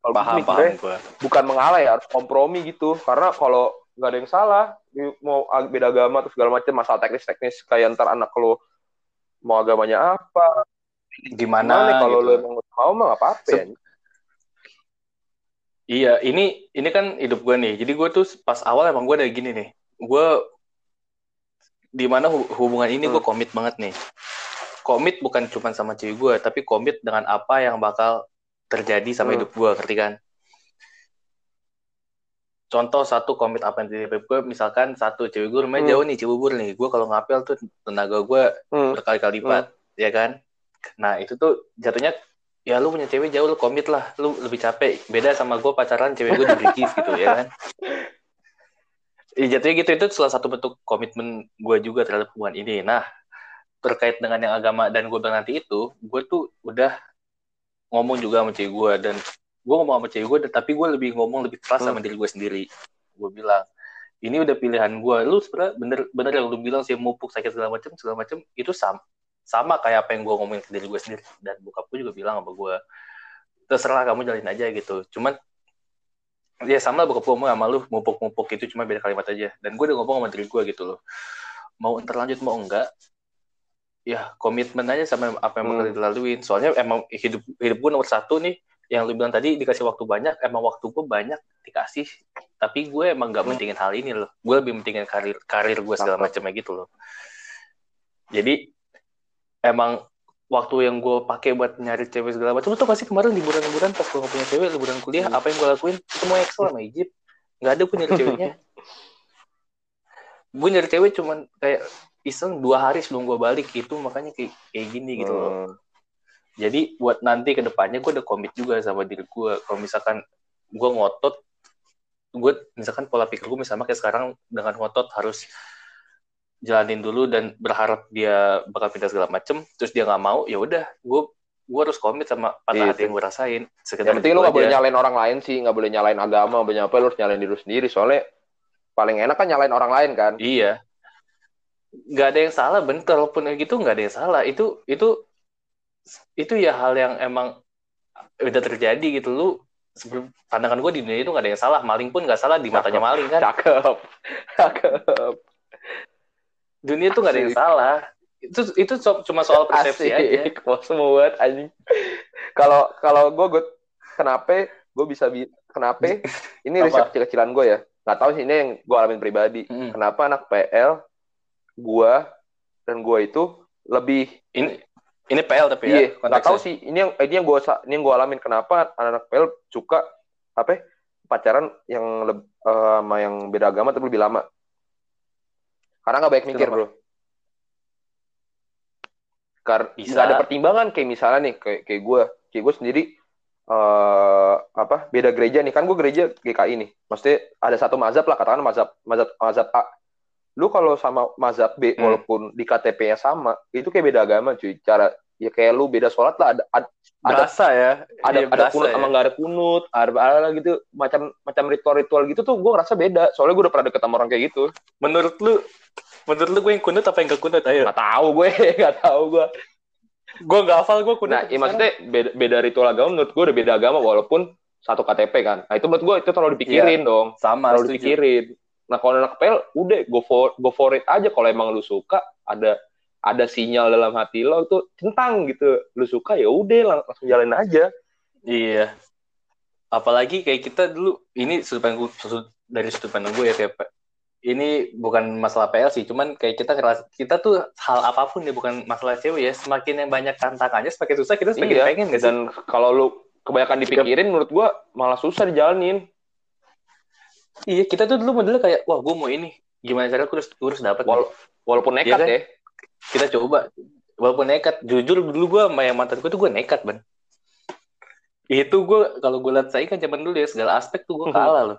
kalau paham paham gue bukan mengalah ya harus kompromi gitu karena kalau nggak ada yang salah mau beda agama atau segala macam masalah teknis-teknis kayak ntar anak lo mau agamanya apa gimana, gimana kalau gitu. lo emang mau mah nggak apa-apa ya Iya, ini ini kan hidup gue nih. Jadi gue tuh pas awal emang gue udah gini nih. Gue di mana hu- hubungan ini gue Hmm. komit banget nih. Komit bukan cuma sama cewek gue, tapi komit dengan apa yang bakal terjadi sama Hmm. hidup gue, ngerti kan? Contoh satu komit apa yang terjadi gue, misalkan satu cewek gue rumahnya Hmm. jauh nih, Cibubur nih. Gue kalau ngapel tuh tenaga gue Hmm. berkali-kali lipat, ya kan? Nah itu tuh jatuhnya ya lu punya cewek jauh lu komit lah, lu lebih capek. Beda sama gue pacaran cewek gue di Brigis gitu ya kan? [laughs] Ya, jatuhnya gitu itu salah satu bentuk komitmen gue juga terhadap hubungan ini. Nah terkait dengan yang agama dan gue bilang nanti itu, gue tuh udah ngomong juga sama cewek gue dan gue ngomong sama cewek gue, tapi gue lebih ngomong lebih keras sama diri gue sendiri. Gue bilang. Ini udah pilihan gue. Lu sebenarnya bener bener yang lu bilang sih mupuk sakit segala macam segala macam itu sama sama kayak apa yang gue ngomongin ke diri gue sendiri. Dan bokap gue juga bilang sama gue terserah kamu jalin aja gitu. Cuman ya sama lah bokap gue ngomong sama lu mupuk-mupuk itu cuma beda kalimat aja. Dan gue udah ngomong sama diri gue gitu loh. Mau ntar lanjut mau enggak ya komitmen aja sama apa yang bakal Hmm. dilaluin. Soalnya emang hidup hidup gue nomor satu nih. Yang lu bilang tadi dikasih waktu banyak. Emang waktu gue banyak dikasih. Tapi gue emang gak Hmm. mentingin hal ini loh. Gue lebih mentingin karir karir gue segala macamnya gitu loh. Jadi emang waktu yang gue pakai buat nyari cewek segala macam tuh pasti kemarin liburan-liburan pas gue gak punya cewek liburan kuliah Hmm. apa yang gue lakuin? Semua Excel sama Egypt. Nggak ada gue nyari ceweknya. [laughs] Gue nyari cewek cuman kayak iseng dua hari sebelum gue balik itu makanya kayak kayak gini gitu loh. Hmm. jadi buat nanti ke depannya gue udah komit juga sama diri gue kalau misalkan gue ngotot gue misalkan pola pikir gue misalnya kayak sekarang dengan ngotot harus jalanin dulu dan berharap dia bakal pindah segala macem terus dia nggak mau ya udah gue gue harus komit sama patah Iya, hati yang gue rasain. Sekedar yang penting lu nggak boleh nyalain orang lain sih nggak boleh nyalain agama banyak apa lu harus nyalain diri lu sendiri. Soalnya paling enak kan nyalain orang lain kan? Iya. Nggak ada yang salah, bentar walaupun kayak gitu nggak ada yang salah. Itu itu itu ya hal yang emang udah terjadi gitu. Lu sebelum pandangan gue di dunia itu nggak ada yang salah maling pun nggak salah di matanya maling kan Cakep. [laughs] Cakep. dunia itu nggak ada yang salah itu itu so- cuma soal persepsi aja Asik. Wah, semua banget anjing. Kalau kalau gue gue kenapa gue bisa bi kenapa [laughs] ini riset kecil-kecilan gue ya. Nggak tahu sih ini yang gue alamin pribadi. Mm. Kenapa anak PL gue dan gue itu lebih ini ini PL tapi ya iya nggak konteksnya. tahu sih. Ini yang ini yang gue ini yang gue alamin. Kenapa anak-anak PL suka apa ya, pacaran yang leb- eh, sama yang beda agama tapi lebih lama? Karena nggak banyak mikir bro. Karena Bisa. nggak ada pertimbangan kayak misalnya nih kayak kayak gue kayak gue sendiri eh apa beda gereja nih. Kan gue gereja GKI nih. Maksudnya ada satu mazhab lah katakan mazhab mazhab mazhab A lu kalau sama mazhab B Hmm. walaupun di KTP-nya sama itu kayak beda agama cuy. Cara ya kayak lu beda sholat lah ada ada ada berasa ya. ada, Iya, ada kunut ya. sama nggak ada kunut ada, ada gitu macam macam ritual-ritual gitu tuh gue ngerasa beda. Soalnya gue udah pernah deket sama orang kayak gitu. Menurut lu menurut lu gue yang kunut apa yang gak kunut? Ayo. Nggak tahu gue [laughs] nggak tahu gue gue gak hafal gue kunut nah iya maksudnya beda, beda ritual agama menurut gue udah beda agama walaupun satu KTP kan. Nah itu menurut gue itu terlalu dipikirin dong. Sama terlalu setuju. dipikirin nah kalau anak PL udah go for go for it aja. Kalau emang lu suka ada ada sinyal dalam hati lo tuh centang gitu. Lu suka ya udah lang- langsung jalanin aja. Iya. Apalagi kayak kita dulu ini sudut pandang dari sudut pandang gue ya kayak ini bukan masalah PL sih, cuman kayak kita kita tuh hal apa pun ya bukan masalah cewek ya, semakin yang banyak tantangannya semakin susah kita semakin iya. pengen gak sih? dan kalau lu kebanyakan dipikirin menurut gua malah susah dijalanin Iya, kita tuh dulu modelnya kayak wah gue mau ini, gimana cara gue harus gue harus. Wala- walaupun nekat Iya kan? ya. Kita coba. Walaupun nekat. Jujur dulu gue sama yang mantan gue tuh gue nekat ban itu gue kalau gue lihat saya kan zaman dulu ya segala aspek tuh gue kalah loh.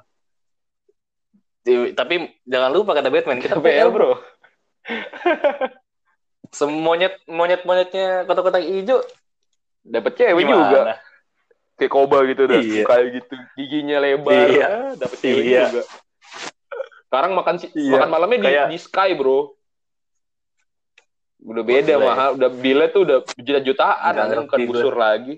Di- tapi jangan lupa kata Batman kita PL bro. [laughs] Semonyet monyet monyetnya kotak-kotak hijau. Dapet cewek gimana? juga kayak koba gitu dah Iya. kayak gitu giginya lebar Iya. ah, dapet cewek Iya. juga sekarang makan si Iya. makan malamnya di, Kayak- di Sky bro udah beda ya. mahal udah bilnya tuh udah Nggak anjing, ngerti bukan busur lagi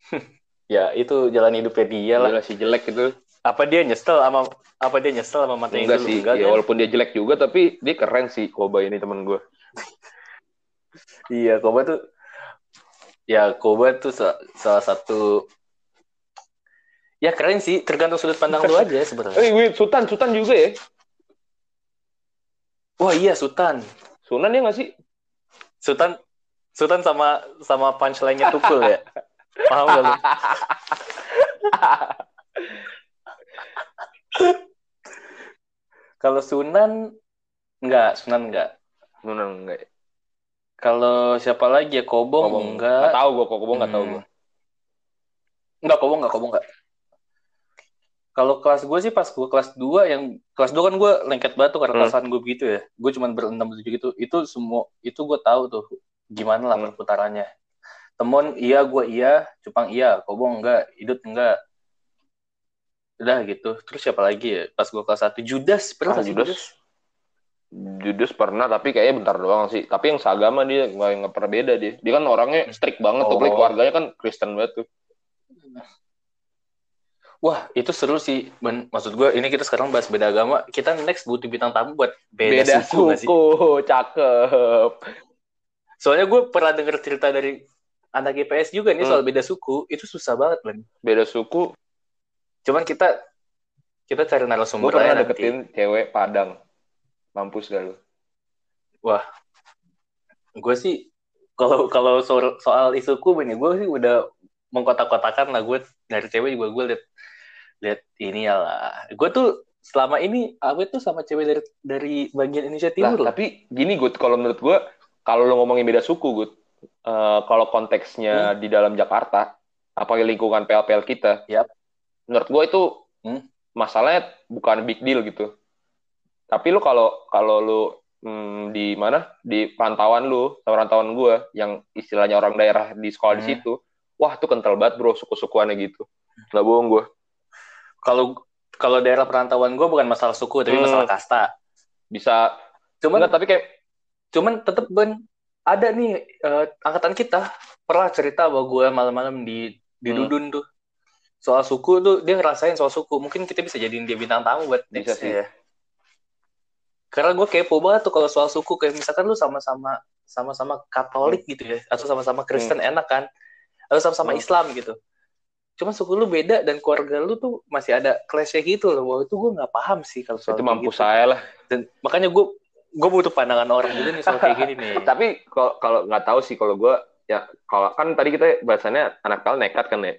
[laughs] ya itu jalan hidupnya dia lah Gila sih jelek itu apa dia nyesel sama apa dia nyesel sama mantan yang enggak dulu sih enggak ya kan? walaupun dia jelek juga tapi dia keren sih koba ini temen gue [laughs] iya Koba tuh ya Koba tuh sa- salah satu ya keren sih tergantung sudut pandang lu aja sebenarnya eh wait, Sultan Sultan juga ya wah iya Sultan Sunan ya nggak sih Sultan Sultan sama sama punchline-nya Tukul ya. [laughs] Paham gak lu? [laughs] Kalau Sunan enggak, Sunan enggak. Sunan enggak ya? Kalau siapa lagi ya Kobong, Kobong enggak. nggak tahu gue kok Kobong nggak tahu Hmm. gue Enggak, Kobong enggak, Kobong enggak. Kalau kelas gue sih pas gue kelas 2 yang kelas 2 kan gue lengket banget tuh karena Hmm. kelasan gue begitu ya. Gue cuma berenam tujuh gitu. Itu semua itu gue tahu tuh gimana lah Hmm. perputarannya. Temon iya, gue iya, Cupang iya, Kobong enggak, Idut enggak. Udah gitu. Terus siapa lagi ya? Pas gue kelas 1 Judas, pernah Ah, sih Judas. Judas pernah tapi kayaknya bentar doang sih. Tapi yang seagama dia nggak nggak pernah beda dia. Dia kan orangnya strict banget tuh, Oh. apalagi keluarganya kan Kristen banget tuh. Wah, itu seru sih. Ben, maksud gue, ini kita sekarang bahas beda agama. Kita next butuh bintang tamu buat beda, Beda, suku, nggak sih? suku, cakep. Soalnya gue pernah denger cerita dari anak IPS juga nih Hmm. soal beda suku. Itu susah banget, Ben. Beda suku. Cuman kita kita cari Gue narasumber pernah aja nanti. deketin cewek Padang. Mampus gak lu? Gue sih kalau kalau soal, soal isuku Ben, ya, gue sih udah mengkotak-kotakan lah gue dari cewek juga gue liat liat ini ya lah. Gue tuh selama ini awet tuh sama cewek dari dari bagian Indonesia Lah, Timur loh. tapi gini Gut, kalau menurut gue, kalau lu ngomongin beda suku Gut, eh, kalau Hmm. konteksnya di dalam Jakarta, apalagi lingkungan PL-PL kita, Yap. menurut gue itu Hmm. masalahnya bukan big deal gitu. Tapi lu kalau kalau lu hmm, di mana di pantauan lu sama rantauan gue yang istilahnya orang daerah di sekolah di Hmm. situ, wah tuh kental banget bro suku-sukuannya gitu. Nggak bohong gue. Kalau kalau daerah perantauan gue bukan masalah suku tapi Hmm. masalah kasta. Bisa, Cuman enggak tapi kayak cuman tetep Ben ada nih eh, angkatan kita pernah cerita bahwa gue malam-malam di di Hmm. Dudun tuh soal suku tuh dia ngerasain soal suku mungkin kita bisa jadiin dia bintang tamu buat Bisa next sih. ya karena gue kepo banget tuh kalau soal suku kayak misalkan lu sama-sama sama-sama Katolik gitu ya atau sama-sama Kristen enak kan atau sama-sama Hmm. Islam gitu cuma suku lu beda dan keluarga lu tuh masih ada clash gitu loh Wah, itu gue nggak paham sih kalau soal Itu mampus gitu. saya lah. dan makanya gue gue butuh pandangan orang juga nih soal kayak gini nih [laughs] Tapi kalau kalau nggak tahu sih kalau gue ya kalau kan tadi kita bahasannya anak kal nekat kan ya.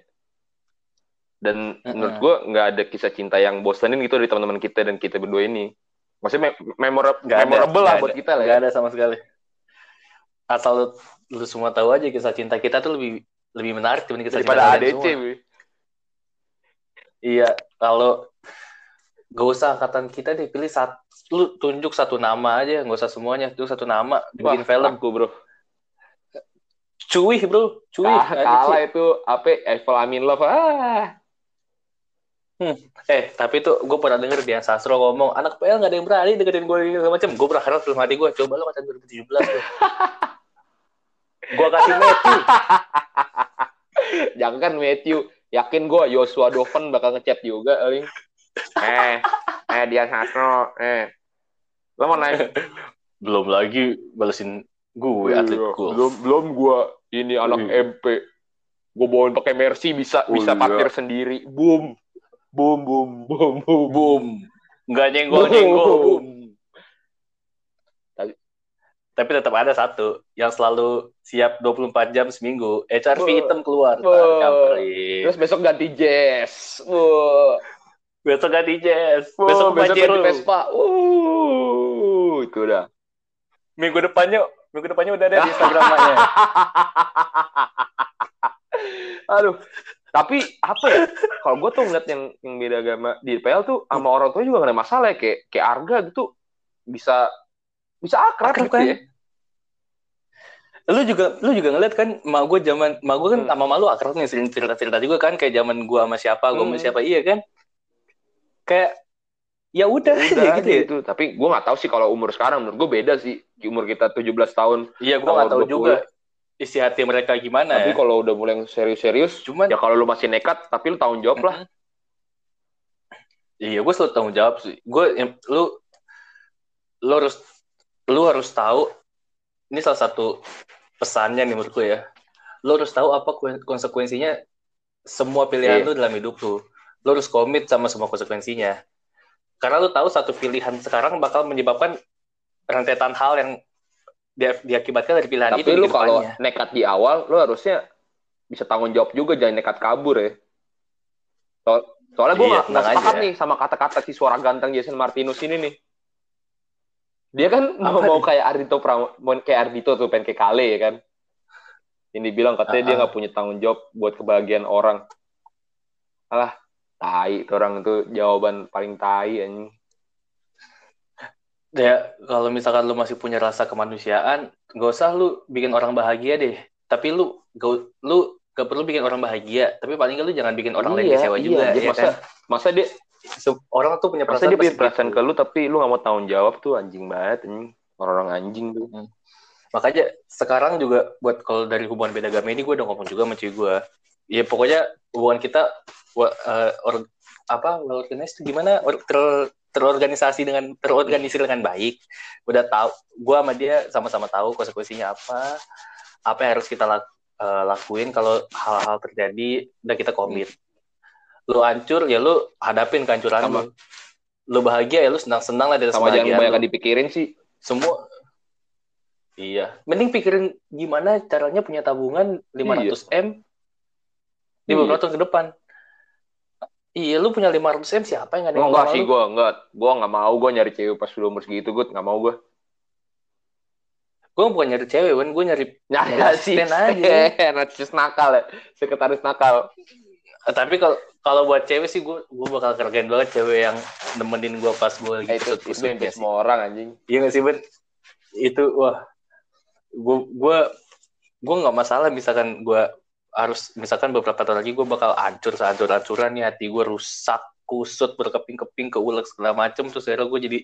Dan menurut gue nggak ada kisah cinta yang bosenin gitu dari teman-teman kita dan kita berdua ini. Maksudnya me- memora- Nggak ada, memorable lah nggak buat ada. kita lah ya. Gak ada sama sekali. Asal lu, lu semua tahu aja kisah cinta kita tuh lebih lebih menarik dibanding kisah Daripada cinta ADC. semua. Iya, kalau gak usah angkatan kita deh pilih satu, lu tunjuk satu nama aja, nggak usah semuanya, tunjuk satu nama, bikin Wah, film. Aku bro. Cuy bro, ADC. kalah itu apa? Eiffel Amin Love. Ah. Eh, tapi tuh gue pernah denger Dian Sastro ngomong, anak PL gak ada yang berani deketin gue ini segala macam. Gue berharap dalam hati gue, coba lu macam 2017 tuh. [laughs] gue kasih Matthew. Jangan kan Matthew. Yakin gue Joshua Doven bakal ngechat juga. Aling. Eh, eh dia Sastro. Eh. Lo mau naik? [laughs] Belum lagi balesin gue atlet Iya, gue. Belum belum gue ini anak Iya. MP. Gue bawain pakai Mercy bisa Oh, bisa iya. parkir sendiri. Boom. Boom [laughs] boom boom boom. Boom. Nggak nyenggol-nyenggol. Boom. Tapi tetap ada satu yang selalu siap 24 jam seminggu. HRV Wah. hitam keluar. Terus besok ganti Jazz. Wah. Besok ganti Jazz. Wah, Besok besok ganti Vespa. Uh, itu udah. Minggu depannya minggu depannya udah ada di Instagramnya. [laughs] Aduh. Tapi apa ya? Kalau gue tuh ngeliat yang yang beda agama di PL tuh sama orang tua juga gak ada masalah ya. Kayak kayak Arga gitu bisa bisa akrab, Akrab gitu kan? ya. lu juga lu juga ngeliat kan mak gue zaman mak gue kan Hmm. sama malu akrab nih sering cerita cerita juga kan kayak zaman gue sama siapa gue sama Hmm. siapa iya kan kayak ya udah, Udah aja gitu ya gitu. Tapi gue gak tahu sih kalau umur sekarang. Menurut gue beda sih. Di umur kita 17 tahun. iya gue nggak tahu Tahun 20. juga isi hati mereka gimana Tapi ya kalau udah mulai yang serius-serius. cuman Ya kalau lu masih nekat, tapi lu tanggung jawab lah. iya gue selalu tanggung jawab sih gue yang- lu lu harus lu harus tahu ini salah satu pesannya nih menurut gue ya lu harus tahu apa kuen- konsekuensinya semua pilihan Iya. lu dalam hidup lu lu harus komit sama semua konsekuensinya karena lu tahu satu pilihan sekarang bakal menyebabkan rentetan hal yang dia- diakibatkan dari pilihan Tapi itu lu di kalau nekat di awal, lu harusnya bisa tanggung jawab juga, jangan nekat kabur ya. So- soalnya gue Iya, nggak tenang sepakat aja. nih sama kata-kata si suara ganteng Jason Martinus ini nih. Dia kan mau, Apa mau nih? kayak Ardito Pram- mau kayak Ardito tuh pengen kayak Kale ya kan. Ini bilang katanya dia Ah, ah. nggak punya tanggung jawab buat kebahagiaan orang. Alah, tai itu orang itu jawaban paling tai anjing. Ya, kalau misalkan lu masih punya rasa kemanusiaan, gak usah lu bikin orang bahagia deh. Tapi lu gak, lu gak perlu bikin orang bahagia. Tapi paling nggak lu jangan bikin orang lain Iya, kecewa iya. juga. Dia ya masa kan? masa dia Orang tuh punya masa perasaan dia punya pasti perasaan gitu. ke lu tapi lu nggak mau tanggung jawab tuh anjing banget anjing. Orang-orang anjing tuh. Makanya sekarang juga buat kalau dari hubungan beda agama ini gue udah ngomong juga sama cuy gue. Ya pokoknya hubungan kita eh, or- apa well organized itu gimana Or- ter- terorganisasi dengan terorganisir dengan baik. Udah tahu gue sama dia sama-sama tahu konsekuensinya apa, apa yang harus kita lak- eh, lakuin kalau hal-hal terjadi udah kita komit. Lu hancur ya lu hadapin kehancuran Sama. lu. Lu bahagia ya lu senang-senang lah dari Sama jangan banyak dipikirin sih. semua iya mending pikirin gimana caranya punya tabungan 500 m di Iya. tahun ke depan iya lu punya 500 m siapa yang ada yang enggak sih lu? gue enggak. Gue nggak mau gue nyari cewek pas udah umur segitu gue nggak mau gue gue bukan nyari cewek kan gue nyari nyari Ya, sih. stand aja. [laughs] narsis nakal ya. Sekretaris nakal. Eh, tapi kalau kalau buat cewek sih gue gue bakal kerjain banget cewek yang nemenin gue pas gue lagi Eh, itu itu sih. semua orang anjing. Iya gak sih Ben itu wah. Gue gue gue nggak masalah misalkan gue harus misalkan beberapa tahun lagi gue bakal hancur sehancur hancuran nih hati gue rusak kusut berkeping-keping keulek segala macem terus akhirnya gue jadi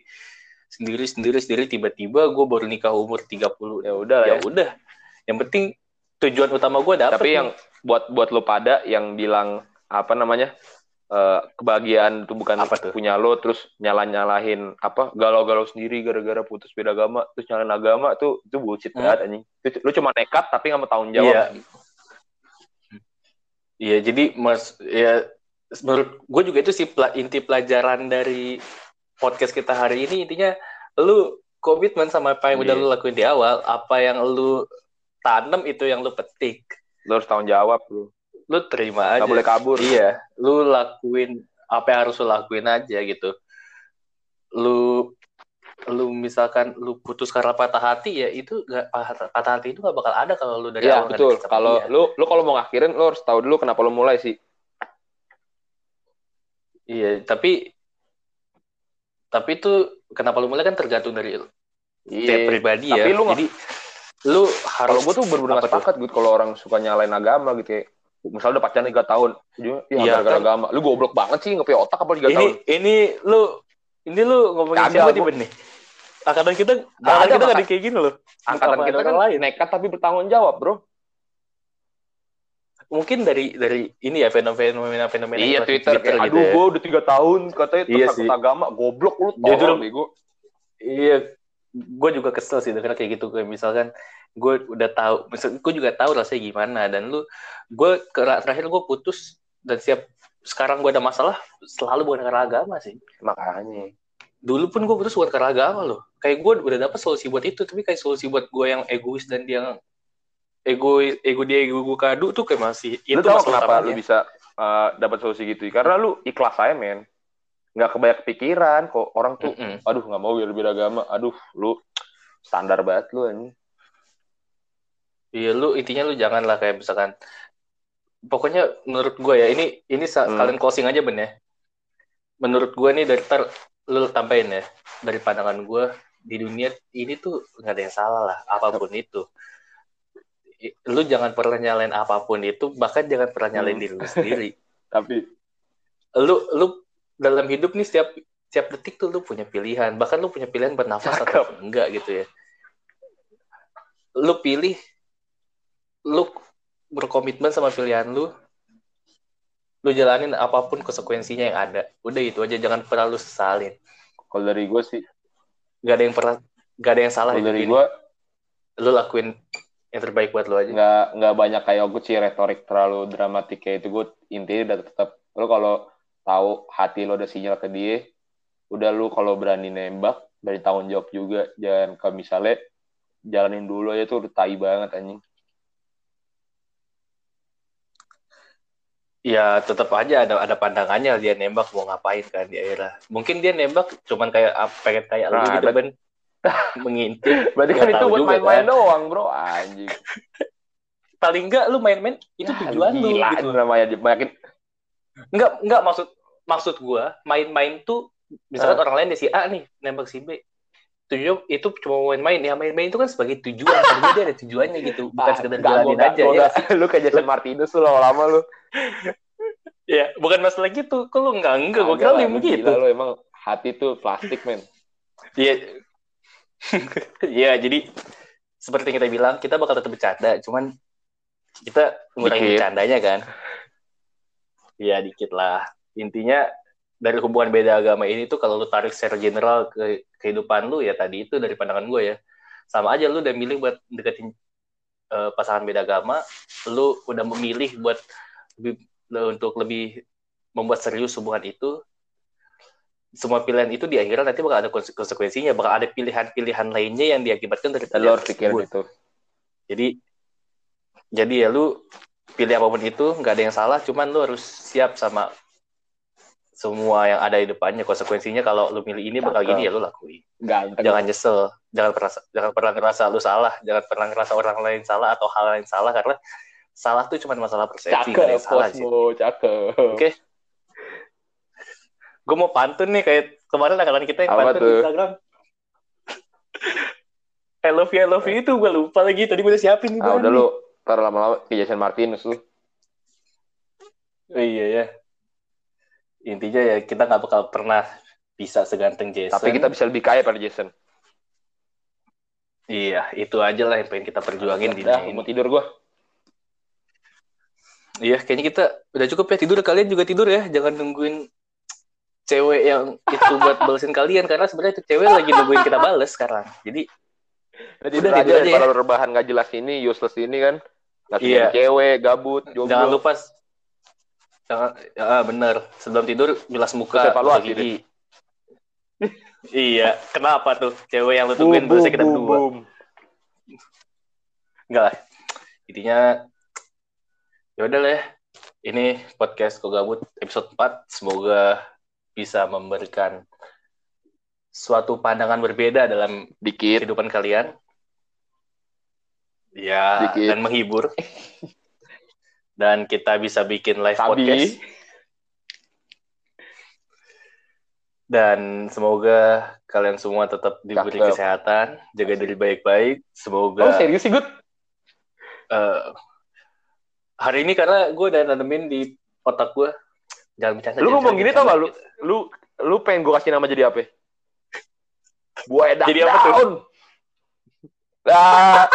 sendiri sendiri sendiri tiba-tiba gue baru nikah umur 30 ya udah ya ya. udah yang penting tujuan utama gue dapet tapi nih. yang buat buat lu pada yang bilang apa namanya uh, kebahagiaan itu bukan Apa tuh? punya lo terus nyala nyalahin apa galau-galau sendiri gara-gara putus beda agama terus nyalain agama tuh itu bullshit Hmm. banget anjing lu cuma nekat tapi nggak mau tanggung jawab Iya. Iya, jadi mas ya menurut gue juga itu sih inti pelajaran dari podcast kita hari ini intinya lu komitmen sama apa yang udah Iya. lu lakuin di awal, apa yang lu tanam itu yang lu petik. lu harus tanggung jawab lu Lu terima aja. nggak boleh kabur Iya, lu lakuin apa yang harus lu lakuin aja gitu. Lu misalkan lu putus karena patah hati ya itu nggak patah hati itu nggak bakal ada kalau lu dari Iya awal betul. Kalau lu lu kalau mau ngakhirin lu harus tahu dulu kenapa lu mulai sih. Iya, tapi tapi itu kenapa lu mulai kan tergantung dari pribadi Iya. Tapi ya. lu nggak- Jadi lu Kalau harus gue tuh gak sepakat gitu kalau orang suka nyalain agama gitu kayak misalnya udah pacaran 3 tahun, ya Iya, gara-gara kan. agama. Lu goblok banget sih, punya otak apa 3 ini tahun. ini lu ini lu ngomongin siapa tiba nih? Angkatan kita Nggak angkatan ada, kita nggak ada kayak gini loh. Angkatan kita kan lain. nekat tapi bertanggung jawab, Bro. Mungkin dari dari ini ya fenomena fenomena iya, di Twitter, kayak, gitu aduh, ya. gue udah 3 tahun katanya Iya sih. agama, goblok lu Jujur- tolong bego. Iya, gue juga kesel sih denger kayak gitu kayak misalkan gue udah tahu, misal gue juga tahu rasanya gimana dan lu, gue terakhir gue putus dan siap sekarang gue ada masalah selalu bukan karena agama sih. Makanya. Dulu pun gue putus bukan karena agama loh. Kayak gue udah dapet solusi buat itu, tapi kayak solusi buat gue yang egois dan dia yang egois, ego dia ego gue kado tuh kayak masih itu lu tau masalah kenapa utamanya. lu bisa uh, dapat solusi gitu? Karena lu ikhlas aja, men. Nggak kebanyak pikiran kok orang tuh Mm-mm. aduh nggak mau biar beda agama aduh lu standar banget lu anjing Iya lu intinya lu jangan lah kayak misalkan pokoknya menurut gue ya ini ini Hmm. kalian closing aja ben ya. Menurut gue nih dari ter lu tambahin ya dari pandangan gue di dunia ini tuh nggak ada yang salah lah apa pun itu. Lu jangan pernah nyalain apa pun itu bahkan jangan pernah nyalain Hmm. diri lu sendiri. [laughs] tapi Lu lu dalam hidup nih setiap setiap detik tuh lu punya pilihan bahkan lu punya pilihan bernafas atau Cakep. enggak gitu ya. Lu pilih lu berkomitmen sama pilihan lu lu jalanin apa pun konsekuensinya yang ada. Udah itu aja jangan pernah lu sesalin. Kalau dari gue sih. Gak ada yang pernah gak ada yang salah di dari gue lu lakuin yang terbaik buat lu aja. Nggak nggak banyak kayak gue sih retorik terlalu dramatik kayak itu. Gue intinya udah tetap lu kalau tahu hati lo ada sinyal ke dia udah lu kalau berani nembak dari tanggung jawab juga. Jangan kalau misalnya jalanin dulu aja tuh udah tai banget anjing ya tetap aja ada ada pandangannya dia nembak mau ngapain kan di akhirnya. Mungkin dia nembak cuman kayak pengen kayak lu Nah, gitu ada- ben. [laughs] Mengintip berarti kan itu buat main-main kan. doang bro. Anjing. [laughs] Paling enggak lu main-main itu Ya, tujuan lu gitu. namanya makin enggak enggak maksud maksud gua main-main tuh misalkan Ah. orang lain di si A nih nembak si B tujuan itu cuma main-main. Ya main-main itu kan sebagai tujuan. Dia ada tujuannya gitu. Bukan sekedar nggak, jalanin nggak- aja gua ya. nggak- [laughs] lu kayak Jason Martinez tuh lama-lama lu. [laughs] Ya bukan masalah gitu. Kok lu enggak enggak Agak kira lu lu begitu gila lu emang hati tuh plastik men. Iya. [laughs] Iya, jadi seperti yang kita bilang, kita bakal tetap bercanda, cuman kita ngurangin bercandanya kan. Iya, dikit lah. Intinya dari hubungan beda agama ini tuh kalau lu tarik secara general ke kehidupan lu ya tadi itu dari pandangan gue ya. Sama aja lu udah milih buat deketin eh, pasangan beda agama, lu udah memilih buat lebih, untuk lebih membuat serius hubungan itu, semua pilihan itu di akhiran nanti bakal ada konse- konsekuensinya, bakal ada pilihan-pilihan lainnya yang diakibatkan dari lu pilihan harus pikirin tersebut. itu Jadi, jadi ya lu pilih apa pun itu nggak ada yang salah, cuman lu harus siap sama semua yang ada di depannya konsekuensinya kalau lu milih ini bakal gini ya lu lakuin. ganteng Jangan nyesel, jangan pernah jangan pernah ngerasa lu salah, jangan pernah ngerasa orang lain salah atau hal lain salah karena salah tuh cuma masalah persepsi, cakep salah sih. cakep Oke. Gue mau pantun nih kayak kemarin angkatan kita yang Apa pantun di tuh? Instagram. [laughs] I love you, I love you itu gue lupa lagi. Tadi gue udah siapin nih. ah udah nih. lu ntar lama-lama kayak Jason Martinez lu Oh, iya ya. Intinya ya kita nggak bakal pernah bisa seganteng Jason. tapi kita bisa lebih kaya pada Jason Iya, itu aja lah yang pengen kita perjuangin di dunia mau tidur gua Iya, kayaknya kita udah cukup ya tidur. Kalian juga tidur ya, jangan nungguin cewek yang itu buat balesin kalian karena sebenarnya itu cewek lagi nungguin kita bales sekarang. Jadi Jadi Udah, udah gitu aja aja ya. para rebahan gak jelas ini, useless ini kan. Ngasih Iya. cewek, gabut, jomblo. jangan lupa jangan ya, bener sebelum tidur bilas muka Terus evaluasi gigi. [laughs] iya, kenapa tuh cewek yang lu tungguin Boom, kita boom, berdua? boom. [laughs] Enggak lah. Intinya ya udah lah ya. Ini podcast Kok Gabut episode 4 semoga bisa memberikan suatu pandangan berbeda dalam Dikit. kehidupan kalian. Ya, Dikit. dan menghibur. [laughs] dan kita bisa bikin live Sabi. podcast. Dan semoga kalian semua tetap diberi Cakep. kesehatan, jaga diri baik-baik. Semoga Oh serius sih, Gut? eh, hari ini karena gue udah nanemin di otak gue jangan bercanda. Lu jangan ngomong gini tau gak lu? Lu lu pengen gue kasih nama jadi apa? [laughs] Buaya Jadi apa tuh? Nah,